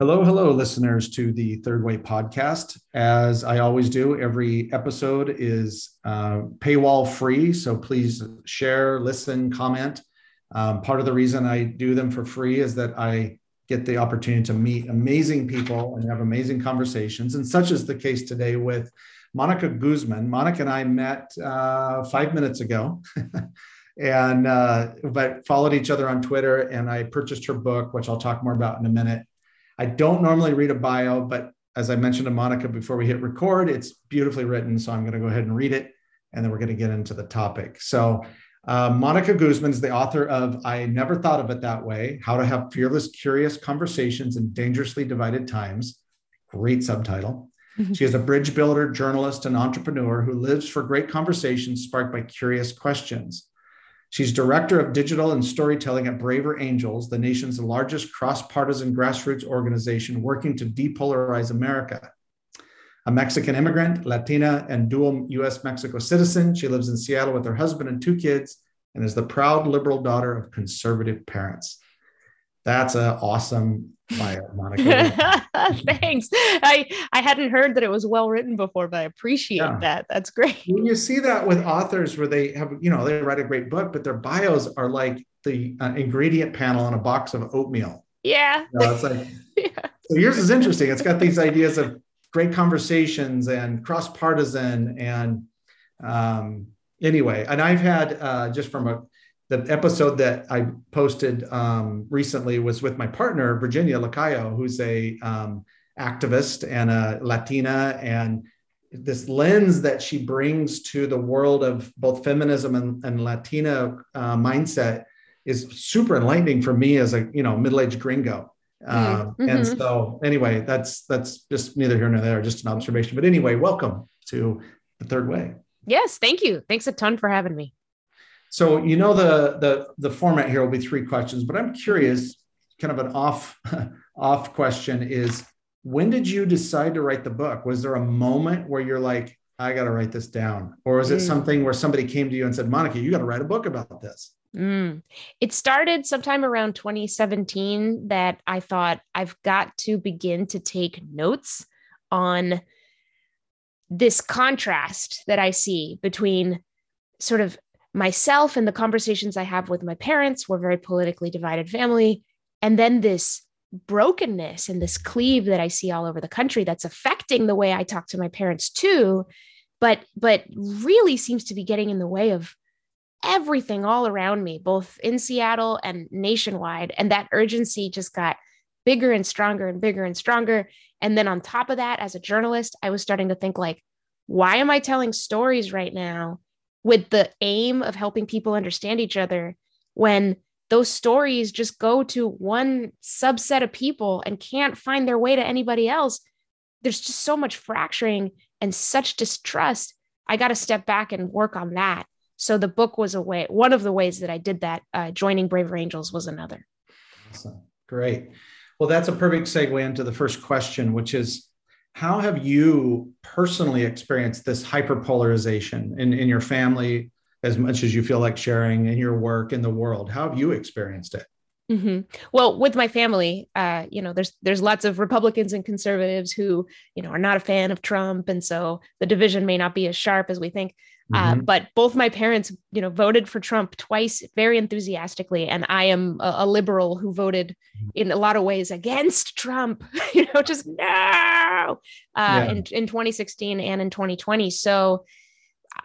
Hello, hello, listeners to the Third Way podcast. As I always do, every episode is uh, paywall free. So please share, listen, comment. Um, part of the reason I do them for free is that I get the opportunity to meet amazing people and have amazing conversations. And such is the case today with Monica Guzman. Monica and I met uh, five minutes ago. and uh, but followed each other on Twitter, and I purchased her book, which I'll talk more about in a minute. I don't normally read a bio, but as I mentioned to Monica before we hit record, it's beautifully written. So I'm going to go ahead and read it, and then we're going to get into the topic. So, uh, Monica Guzman is the author of I Never Thought of It That Way How to Have Fearless, Curious Conversations in Dangerously Divided Times. Great subtitle. Mm-hmm. She is a bridge builder, journalist, and entrepreneur who lives for great conversations sparked by curious questions. She's director of digital and storytelling at Braver Angels, the nation's largest cross partisan grassroots organization working to depolarize America. A Mexican immigrant, Latina, and dual US Mexico citizen, she lives in Seattle with her husband and two kids and is the proud liberal daughter of conservative parents. That's an awesome bio, Monica. Thanks. I I hadn't heard that it was well written before, but I appreciate yeah. that. That's great. When you see that with authors where they have, you know, they write a great book, but their bios are like the uh, ingredient panel on a box of oatmeal. Yeah. You know, it's like yeah. so yours is interesting. It's got these ideas of great conversations and cross partisan and um, anyway. And I've had uh, just from a the episode that I posted um, recently was with my partner Virginia Lacayo, who's a um, activist and a Latina, and this lens that she brings to the world of both feminism and, and Latina uh, mindset is super enlightening for me as a you know middle-aged gringo. Um, mm-hmm. And so, anyway, that's that's just neither here nor there, just an observation. But anyway, welcome to the third way. Yes, thank you. Thanks a ton for having me. So you know the the the format here will be three questions, but I'm curious, kind of an off off question is when did you decide to write the book? Was there a moment where you're like, I got to write this down, or is it mm. something where somebody came to you and said, Monica, you got to write a book about this? Mm. It started sometime around 2017 that I thought I've got to begin to take notes on this contrast that I see between sort of myself and the conversations I have with my parents. We're very politically divided family. And then this brokenness and this cleave that I see all over the country that's affecting the way I talk to my parents too, but but really seems to be getting in the way of everything all around me, both in Seattle and nationwide. And that urgency just got bigger and stronger and bigger and stronger. And then on top of that, as a journalist, I was starting to think like, why am I telling stories right now with the aim of helping people understand each other when those stories just go to one subset of people and can't find their way to anybody else. There's just so much fracturing and such distrust. I got to step back and work on that. So the book was a way one of the ways that i did that uh, joining braver angels was another. Awesome. Great. Well that's a perfect segue into the first question which is how have you personally experienced this hyperpolarization in, in your family as much as you feel like sharing in your work in the world? How have you experienced it? Mm-hmm. Well, with my family, uh, you know, there's there's lots of Republicans and conservatives who, you know, are not a fan of Trump, and so the division may not be as sharp as we think. Uh, mm-hmm. but both my parents, you know, voted for Trump twice very enthusiastically, and I am a, a, liberal who voted mm-hmm. in a lot of ways against Trump. you know, just no uh, yeah. in in 2016 and in 2020. So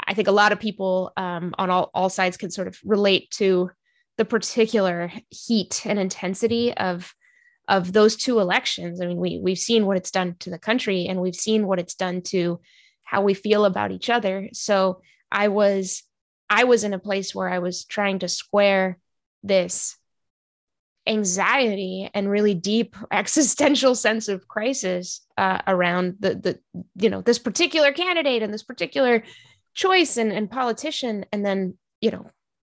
I think a lot of people um, on all all sides can sort of relate to the particular heat and intensity of of those two elections. I mean, we we've seen what it's done to the country, and we've seen what it's done to how we feel about each other. So I was I was in a place where I was trying to square this anxiety and really deep existential sense of crisis uh, around the the you know this particular candidate and this particular choice and, and politician and then you know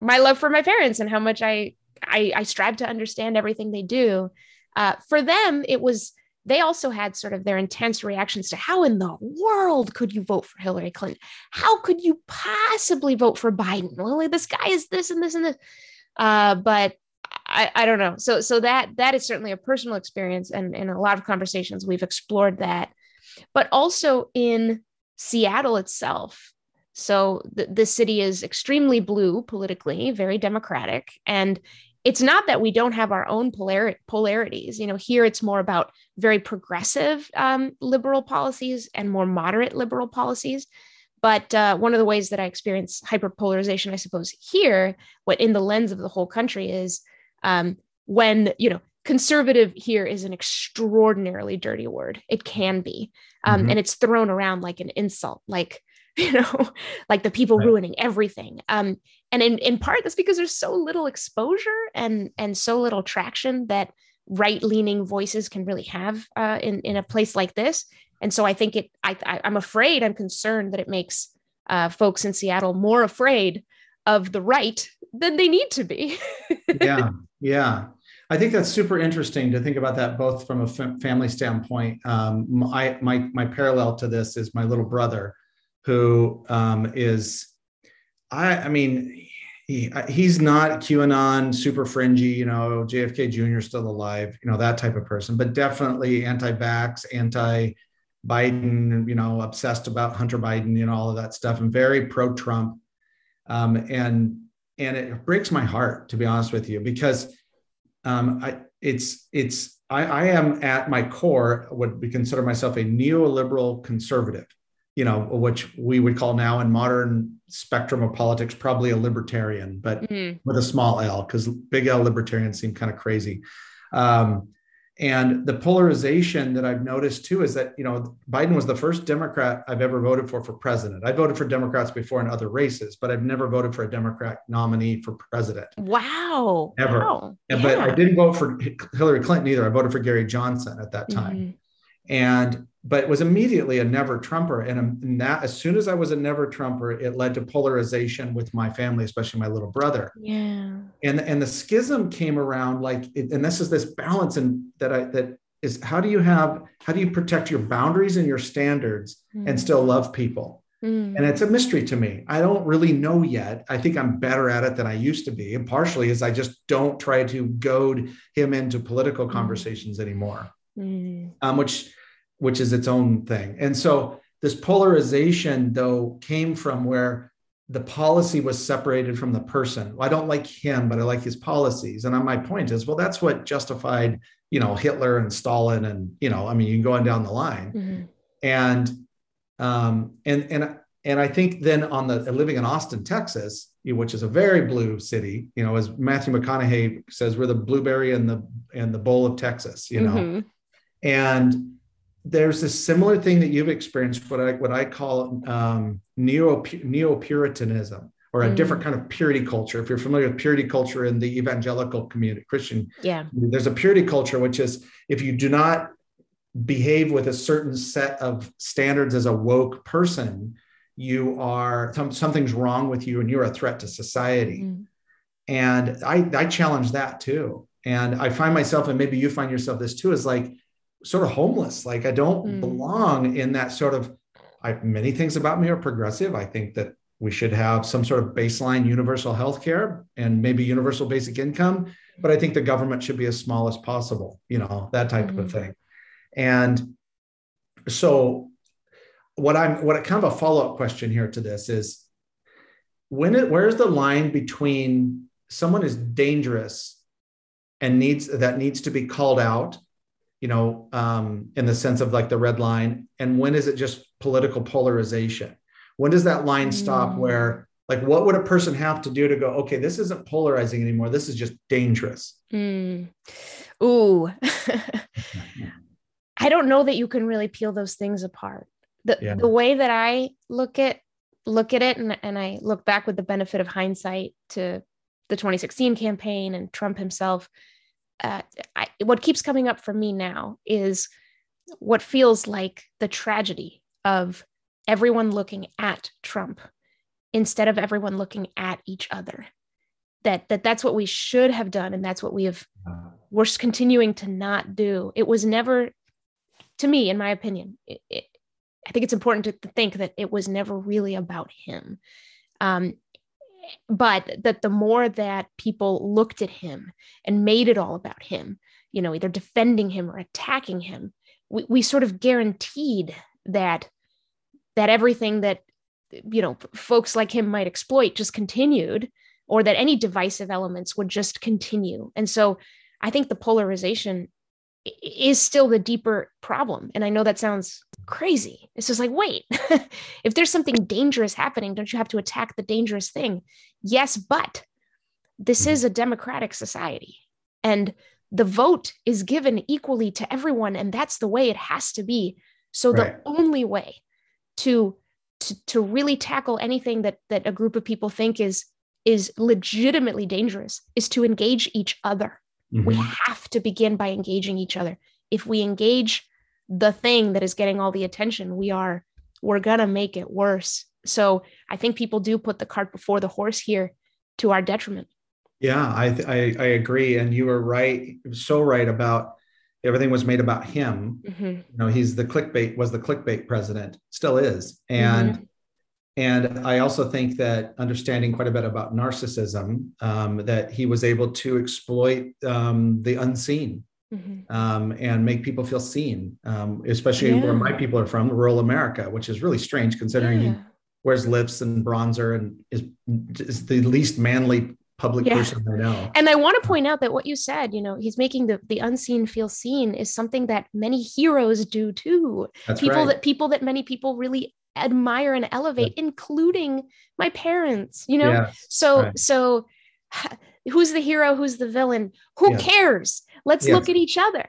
my love for my parents and how much I I, I strive to understand everything they do. Uh, for them, it was they also had sort of their intense reactions to how in the world could you vote for Hillary Clinton? How could you possibly vote for Biden? Well, this guy is this and this and this. Uh, but I, I don't know. So so that that is certainly a personal experience, and in a lot of conversations we've explored that, but also in Seattle itself. So the, the city is extremely blue politically, very democratic, and it's not that we don't have our own polar- polarities. You know, here it's more about very progressive um, liberal policies and more moderate liberal policies. But uh, one of the ways that I experience hyperpolarization, I suppose, here, what in the lens of the whole country is um, when, you know, conservative here is an extraordinarily dirty word. It can be. Um, mm-hmm. And it's thrown around like an insult, like, you know, like the people right. ruining everything. Um, and in, in part, that's because there's so little exposure and, and so little traction that right leaning voices can really have uh, in, in a place like this. And so I think it, I, I, am afraid, I'm concerned that it makes uh, folks in Seattle more afraid of the right than they need to be. yeah. Yeah. I think that's super interesting to think about that both from a f- family standpoint. Um, my, my, my parallel to this is my little brother who um, is, I, I mean, he, he's not QAnon super fringy, you know, JFK Jr. still alive, you know, that type of person, but definitely anti-vax, anti Biden, you know, obsessed about Hunter Biden, you know, all of that stuff, and very pro-Trump. Um, and and it breaks my heart to be honest with you because um, I, it's it's I, I am at my core would consider myself a neoliberal conservative, you know, which we would call now in modern spectrum of politics probably a libertarian, but mm-hmm. with a small L because big L libertarians seem kind of crazy. Um, and the polarization that I've noticed too is that, you know, Biden was the first Democrat I've ever voted for for president. I voted for Democrats before in other races, but I've never voted for a Democrat nominee for president. Wow. Ever. Wow. Yeah. But I didn't vote for Hillary Clinton either. I voted for Gary Johnson at that time. Mm-hmm. And but it was immediately a never Trumper. And that as soon as I was a never Trumper, it led to polarization with my family, especially my little brother. Yeah. And and the schism came around like, and this is this balance and that I that is how do you have how do you protect your boundaries and your standards mm. and still love people? Mm. And it's a mystery to me. I don't really know yet. I think I'm better at it than I used to be. And partially is I just don't try to goad him into political mm. conversations anymore, mm. um, which which is its own thing. And so this polarization, though, came from where the policy was separated from the person. I don't like him, but I like his policies. And my point is, well, that's what justified, you know, Hitler and Stalin, and you know, I mean, you can go on down the line. Mm-hmm. And um, and and and I think then on the living in Austin, Texas, which is a very blue city, you know, as Matthew McConaughey says, we're the blueberry and the and the bowl of Texas, you know, mm-hmm. and there's a similar thing that you've experienced, what I what I call um, neo neo Puritanism, or a mm. different kind of purity culture. If you're familiar with purity culture in the evangelical community, Christian, yeah, there's a purity culture which is if you do not behave with a certain set of standards as a woke person, you are something's wrong with you, and you're a threat to society. Mm. And I I challenge that too. And I find myself, and maybe you find yourself this too, is like sort of homeless. Like I don't mm. belong in that sort of. I, many things about me are progressive. I think that we should have some sort of baseline universal health care and maybe universal basic income. But I think the government should be as small as possible. You know that type mm. of mm-hmm. thing. And so, what I'm what kind of a follow up question here to this is when it where's the line between someone is dangerous and needs that needs to be called out you know, um, in the sense of like the red line? And when is it just political polarization? When does that line stop mm. where like what would a person have to do to go, okay, this isn't polarizing anymore. This is just dangerous. Mm. Ooh. I don't know that you can really peel those things apart. The, yeah. the way that I look at look at it and, and I look back with the benefit of hindsight to the 2016 campaign and Trump himself, uh, what keeps coming up for me now is what feels like the tragedy of everyone looking at Trump instead of everyone looking at each other. That that that's what we should have done, and that's what we have. We're continuing to not do. It was never, to me, in my opinion, it, it, I think it's important to think that it was never really about him. Um, but that the more that people looked at him and made it all about him, you know, either defending him or attacking him, we, we sort of guaranteed that that everything that you know folks like him might exploit just continued or that any divisive elements would just continue. And so i think the polarization is still the deeper problem. And i know that sounds crazy. It's just like wait if there's something dangerous happening don't you have to attack the dangerous thing? Yes but this mm-hmm. is a democratic society. And the vote is given equally to everyone and that's the way it has to be. So right. the only way to, to to really tackle anything that that a group of people think is is legitimately dangerous is to engage each other. Mm-hmm. we have to begin by engaging each other. If we engage the thing that is getting all the attention we are we're gonna make it worse. So i think people do put the cart before the horse here to our detriment yeah i i, I agree and you were right so right about everything was made about him. Mm-hmm. You know, he's the clickbait was the clickbait president, still is, and mm-hmm. and I also think that understanding quite a bit about narcissism, um, that he was able to exploit um, the unseen. Mm-hmm. Um, and make people feel seen, um, especially yeah. where my people are from, rural America, which is really strange considering yeah. he wears lips and bronzer and is, is the least manly public yeah. person I know. And I want to point out that what you said, you know, he's making the the unseen feel seen is something that many heroes do too. That's people right. that people that many people really admire and elevate, yeah. including my parents, you know? Yes, so right. so who's the hero, who's the villain? Who cares? Let's look at each other.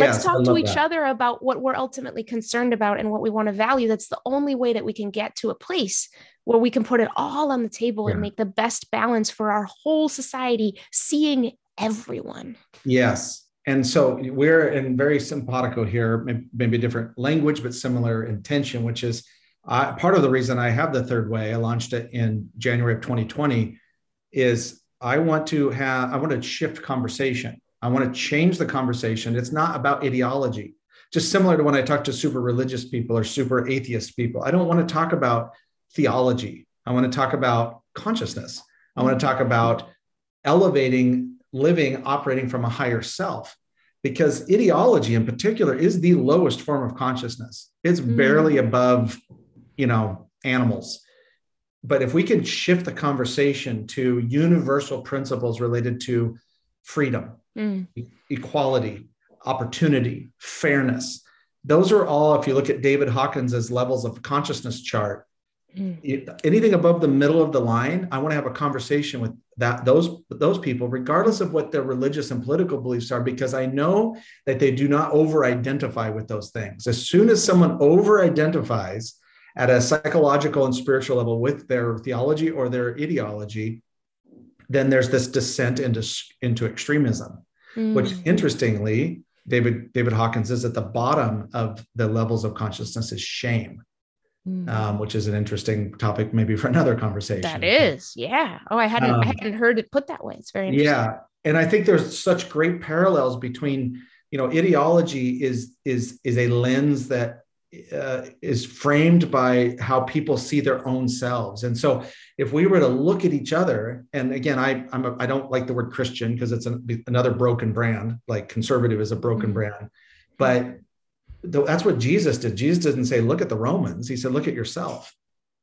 Let's talk to each that. other about what we're ultimately concerned about and what we want to value. That's the only way that we can get to a place where we can put it all on the table yeah. and make the best balance for our whole society, seeing everyone. Yes. And so we're in very simpatico here, maybe different language, but similar intention, which is uh, part of the reason I have the third way. I launched it in January of 2020. Is I want to have, I want to shift conversation. I want to change the conversation. It's not about ideology. Just similar to when I talk to super religious people or super atheist people. I don't want to talk about theology. I want to talk about consciousness. I want to talk about elevating, living, operating from a higher self. Because ideology in particular is the lowest form of consciousness. It's mm. barely above, you know, animals. But if we can shift the conversation to universal principles related to freedom, mm. equality, opportunity, fairness, those are all, if you look at David Hawkins's levels of consciousness chart, Mm. anything above the middle of the line i want to have a conversation with that those those people regardless of what their religious and political beliefs are because i know that they do not over identify with those things as soon as someone over identifies at a psychological and spiritual level with their theology or their ideology then there's this descent into into extremism mm. which interestingly david david hawkins is at the bottom of the levels of consciousness is shame Mm. Um, which is an interesting topic, maybe for another conversation. That is, yeah. Oh, I hadn't, um, I hadn't heard it put that way. It's very Yeah, and I think there's such great parallels between, you know, ideology is is is a lens that uh, is framed by how people see their own selves, and so if we were to look at each other, and again, I I'm a, I don't like the word Christian because it's an, another broken brand. Like conservative is a broken mm-hmm. brand, but that's what Jesus did. Jesus didn't say, look at the Romans. He said, look at yourself.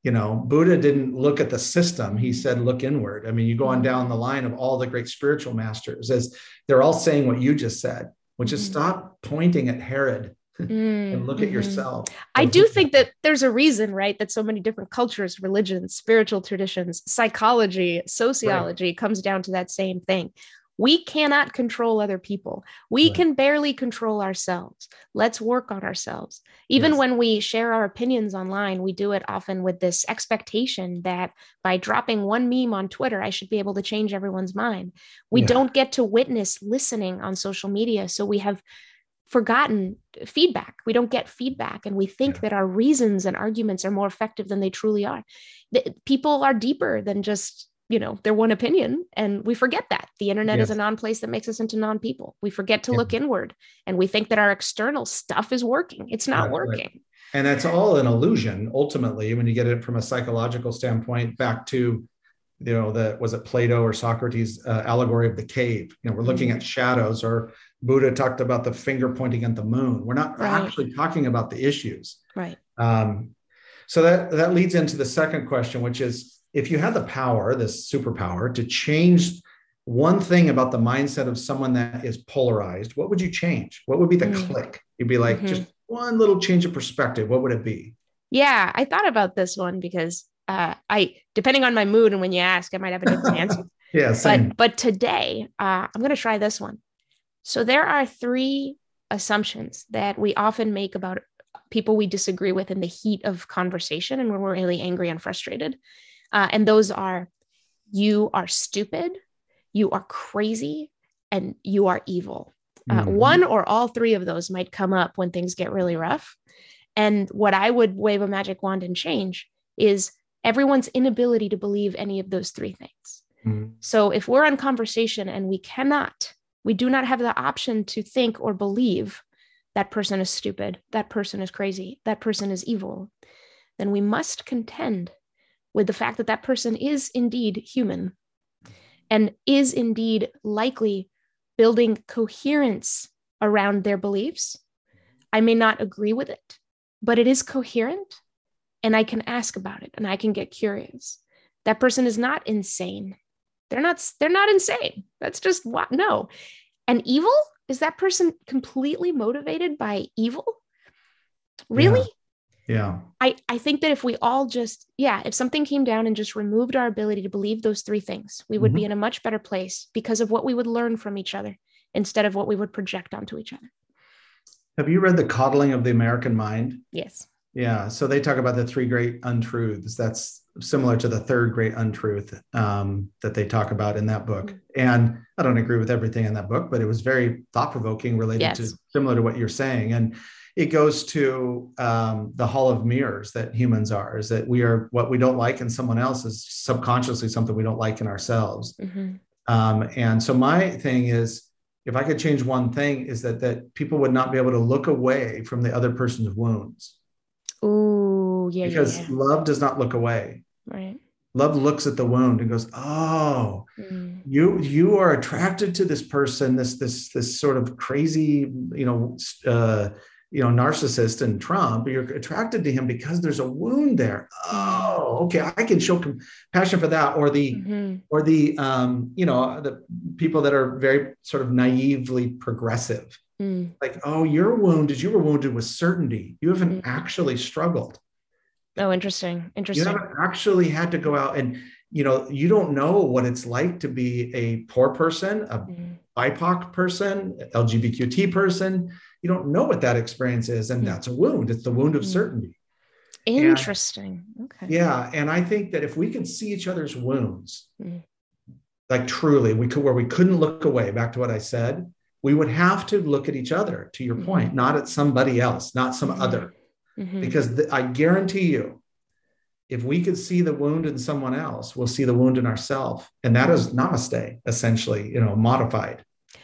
You know, Buddha didn't look at the system. He said, look inward. I mean, you go on down the line of all the great spiritual masters as they're all saying what you just said, which is mm-hmm. stop pointing at Herod and look at mm-hmm. yourself. I do think that there's a reason, right, that so many different cultures, religions, spiritual traditions, psychology, sociology right. comes down to that same thing. We cannot control other people. We right. can barely control ourselves. Let's work on ourselves. Even yes. when we share our opinions online, we do it often with this expectation that by dropping one meme on Twitter, I should be able to change everyone's mind. We yeah. don't get to witness listening on social media. So we have forgotten feedback. We don't get feedback, and we think yeah. that our reasons and arguments are more effective than they truly are. The, people are deeper than just you know their one opinion and we forget that the internet yes. is a non-place that makes us into non-people we forget to yeah. look inward and we think that our external stuff is working it's not working right. and that's all an illusion ultimately when you get it from a psychological standpoint back to you know the was it plato or socrates uh, allegory of the cave you know we're looking Mm-hmm. at shadows or buddha talked about the finger pointing at the moon we're not Right. actually talking about the issues Right. um, so that that leads into the second question which is if you had the power this superpower to change one thing about the mindset of someone that is polarized what would you change what would be the Mm. click you'd be like Mhm. just one little change of perspective what would it be Yeah, I thought about this one because uh, I, depending on my mood and when you ask, I might have a different answer. yeah same But but today, uh, I'm going to try this one. So there are three assumptions that we often make about people we disagree with in the heat of conversation and when we're really angry and frustrated, uh, and those are, you are stupid, you are crazy, and you are evil. Uh, Mhm. One or all three of those might come up when things get really rough. And what I would wave a magic wand and change is everyone's inability to believe any of those three things. Mhm. So if we're on conversation and we cannot, we do not have the option to think or believe that person is stupid, that person is crazy, that person is evil, then we must contend with the fact that that person is indeed human and is indeed likely building coherence around their beliefs. I may not agree with it, but it is coherent and I can ask about it and I can get curious. That person is not insane. They're not they're not insane. That's just what no. And evil? Is that person completely motivated by evil? Really? yeah I, I think that if we all just, yeah, if something came down and just removed our ability to believe those three things, we would be mm-hmm. in a much better place because of what we would learn from each other instead of what we would project onto each other. have you read the coddling of the american mind Yes. Yeah, so they talk about the three great untruths. That's similar to the third great untruth um, that they talk about in that book. Mhm. And I don't agree with everything in that book, but it was very thought provoking, related to similar to what you're saying. And it goes to um, the hall of mirrors that humans are. Is that we are what we don't like in someone else is subconsciously something we don't like in ourselves. Mhm. Um, and so my thing is, if I could change one thing, is that that people would not be able to look away from the other person's wounds Ooh, yeah, because yeah, yeah. love does not look away Right. love looks at the wound and goes oh Mm. you you are attracted to this person this this this sort of crazy you know uh you know narcissist and trump you're attracted to him because there's a wound there oh okay i can show compassion for that or the Mhm. or the um you know the people that are very sort of naively progressive Mm. like oh your wound is you were wounded with certainty you haven't Mhm. actually struggled Oh, interesting. Interesting. you haven't actually had to go out and you know you don't know what it's like to be a poor person a Mm. bipoc person lgbtq person you don't know what that experience is and Mm. that's a wound it's the wound of Mm. certainty Interesting. Okay. yeah and i think that if we can see each other's wounds Mm. like truly we could where we couldn't look away back to what i said we would have to look at each other to your Mhm. point not at somebody else not some Mhm. other Mhm. because the, I guarantee you, if we could see the wound in someone else, we'll see the wound in ourselves, and that is namaste, essentially, you know, modified.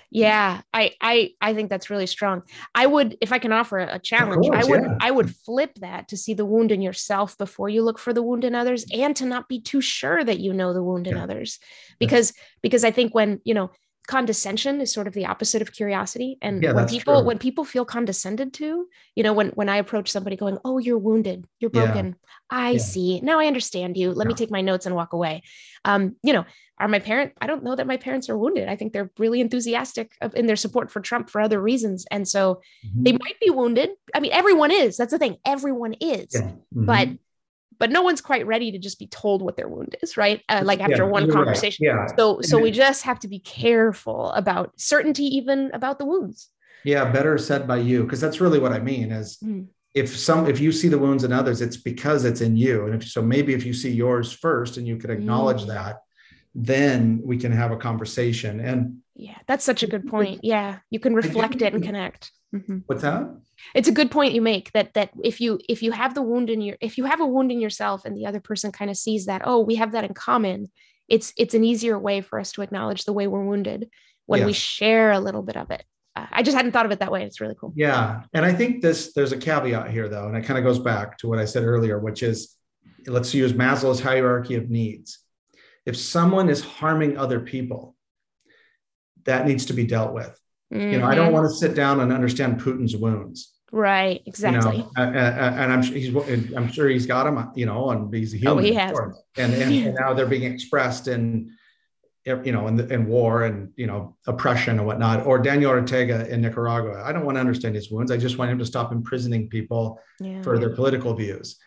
Yeah, I I I think that's really strong. I would if I can offer a challenge, I course, would yeah. I would flip that to see the wound in yourself before you look for the wound in others and to not be too sure that you know the wound in others. Because because I think when, you know, condescension is sort of the opposite of curiosity and Yeah, when people true. when people feel condescended to, you know, when when I approach somebody going, "Oh, you're wounded. You're Yeah. broken." I Yeah. see. Now I understand you. Let me take my notes and walk away. Um, you know, are my parents i don't know that my parents are wounded i think they're really enthusiastic in their support for trump for other reasons and so they might be wounded i mean everyone is that's the thing everyone is Yeah. Mhm. but but no one's quite ready to just be told what their wound is right uh, like after Yeah, one you're right. conversation Yeah. so so we just have to be careful about certainty even about the wounds Yeah. Better said by you, because that's really what I mean is Mm. if some if you see the wounds in others, it's because it's in you. And if so maybe if you see yours first and you could acknowledge Mm. that, then we can have a conversation. And yeah that's such a good point yeah you can reflect it and connect Mhm. what's that? it's a good point you make that that if you if you have the wound in your if you have a wound in yourself and the other person kind of sees that oh we have that in common it's it's an easier way for us to acknowledge the way we're wounded when we share a little bit of it uh, i just hadn't thought of it that way it's really cool Yeah. And I think this, there's a caveat here, though, and it kind of goes back to what I said earlier, which is let's use Maslow's hierarchy of needs. if someone is harming other people, that needs to be dealt with. Mm-hmm. You know, I don't mm-hmm. want to sit down and understand Putin's wounds. Right, exactly. You know, and I'm he's I'm sure he's got them, you know, and he's a human. Oh, he has. And, and, and now they're being expressed in you know, in, the, in war and you know oppression and whatnot, or Daniel Ortega in Nicaragua. I don't want to understand his wounds. I just want him to stop imprisoning people yeah. for their political views.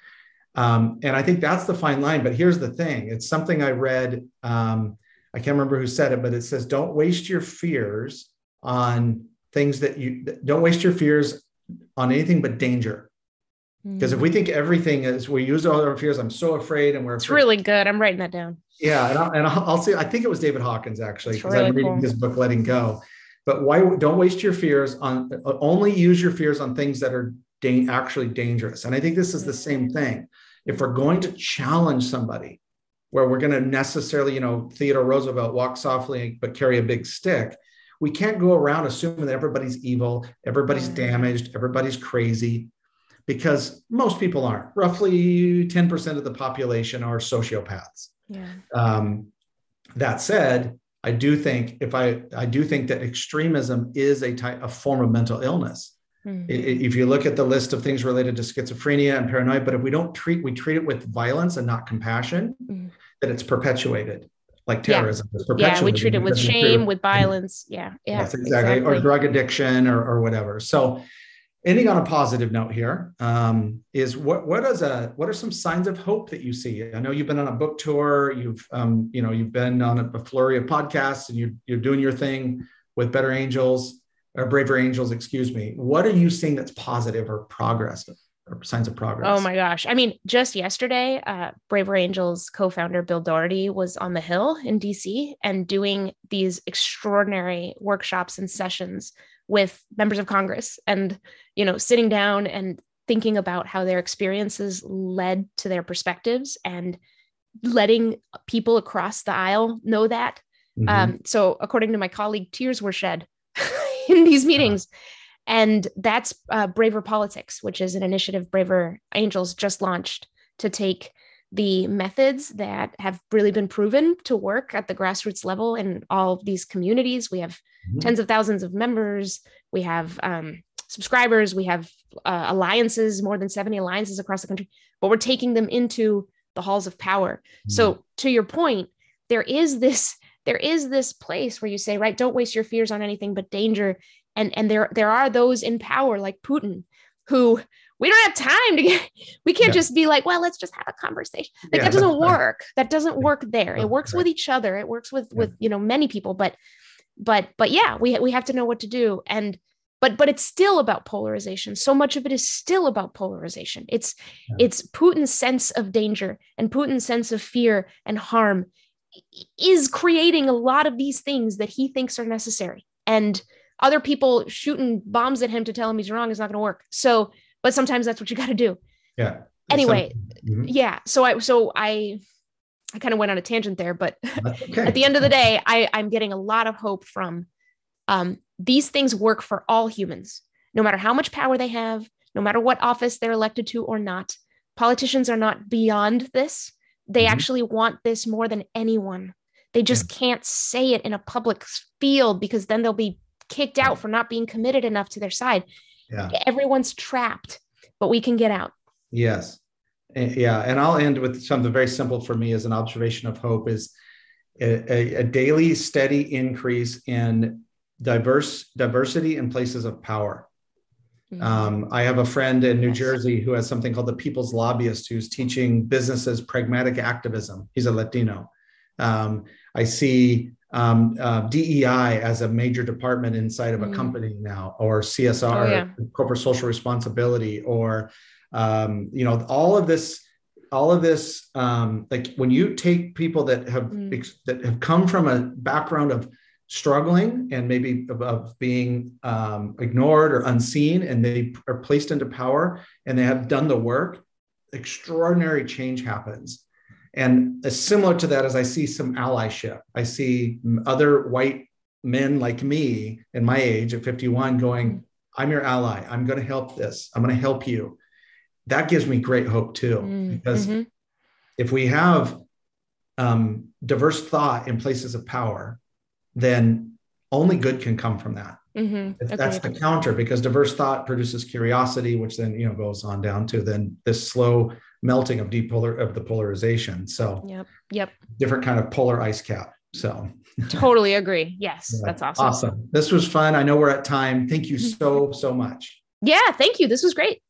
Um, and I think that's the fine line. But here's the thing: it's something I read. Um, I can't remember who said it, but it says, "Don't waste your fears on things that you don't waste your fears on anything but danger." Because if we hmm. think everything is, we use all our fears. I'm so afraid, and we're. It's really good. I'm writing that down. Yeah, and I'll, and I'll, I'll see. I think it was David Hawkins actually, because really I'm reading cool. his book, Letting Go. But why don't waste your fears on only use your fears on things that are da- actually dangerous. And I think this is the same mm-hmm. thing. If we're going to challenge somebody, where we're going to necessarily, you know, Theodore Roosevelt walk softly but carry a big stick. We can't go around assuming that everybody's evil, everybody's damaged, everybody's crazy because most people aren't. Roughly 10% of the population are sociopaths. Yeah. Um, that said, I do think if I I do think that extremism is a type a form of mental illness. Mm-hmm. If you look at the list of things related to schizophrenia and paranoia, but if we don't treat we treat it with violence and not compassion, mm-hmm. that it's perpetuated like terrorism. Yeah, yeah we treat it with shame, with violence. Yeah, yeah, yes, exactly. exactly. Or drug addiction or, or whatever. So ending on a positive note here um, is what what is a what are some signs of hope that you see? I know you've been on a book tour, you've um, you know you've been on a, flurry of podcasts, and you're you're doing your thing with Better Angels or Braver Angels, excuse me. What are you seeing that's positive or progress or signs of progress? Oh my gosh! I mean, just yesterday, uh, Braver Angels co-founder Bill Doherty was on the Hill in DC and doing these extraordinary workshops and sessions with members of Congress and, you know, sitting down and thinking about how their experiences led to their perspectives and letting people across the aisle know that. Mm-hmm. Um, so, according to my colleague, tears were shed in these meetings. And that's uh, Braver Politics, which is an initiative Braver Angels just launched to take the methods that have really been proven to work at the grassroots level in all these communities. We have mm-hmm. tens of thousands of members. We have um, subscribers. We have uh, alliances, more than 70 alliances across the country, but we're taking them into the halls of power. Mm-hmm. So to your point, there is this there is this place where you say, right, don't waste your fears on anything but danger. And and there there are those in power like Putin who we don't have time to get we can't yeah. just be like well let's just have a conversation. Like yeah, that doesn't work. That doesn't work there. It works right. with each other. It works with yeah. with you know many people but but but yeah we we have to know what to do. And but but it's still about polarization. So much of it is still about polarization. It's it's putin's sense of danger and putin's sense of fear and harm is creating a lot of these things that he thinks are necessary. And other people shooting bombs at him to tell him he's wrong is not going to work so but sometimes that's what you got to do yeah anyway mm-hmm. yeah so i so i I kind of went on a tangent there, but okay. at the end of the day, I, I'm getting a lot of hope from um, these things work for all humans, no matter how much power they have, no matter what office they're elected to or not. Politicians are not beyond this. They mm-hmm. actually want this more than anyone. They just yeah. can't say it in a public field because then they'll be kicked out for not being committed enough to their side. Yeah. Everyone's trapped, but we can get out. Yes. Yeah, and I'll end with something very simple for me as an observation of hope is a, a daily steady increase in diverse diversity in places of power. Mm-hmm. Um, I have a friend in New yes. Jersey who has something called the People's Lobbyist, who's teaching businesses pragmatic activism. He's a Latino. Um, I see um, uh, DEI as a major department inside of a mm. company now, or CSR, oh, yeah. corporate social responsibility, or um, you know all of this all of this um, like when you take people that have mm. that have come from a background of struggling and maybe of, of being um, ignored or unseen and they are placed into power and they have done the work extraordinary change happens and similar to that as i see some allyship i see other white men like me in my age at 51 going i'm your ally i'm going to help this i'm going to help you that gives me great hope too, mm, because mm-hmm. if we have um, diverse thought in places of power, then only good can come from that. Mm-hmm. That's the counter because diverse thought produces curiosity, which then you know goes on down to then this slow melting of depolar of the polarization. So yep, yep, different kind of polar ice cap. So totally agree. Yes, yeah. that's awesome. Awesome. This was fun. I know we're at time. Thank you mm-hmm. so so much. Yeah, thank you. This was great.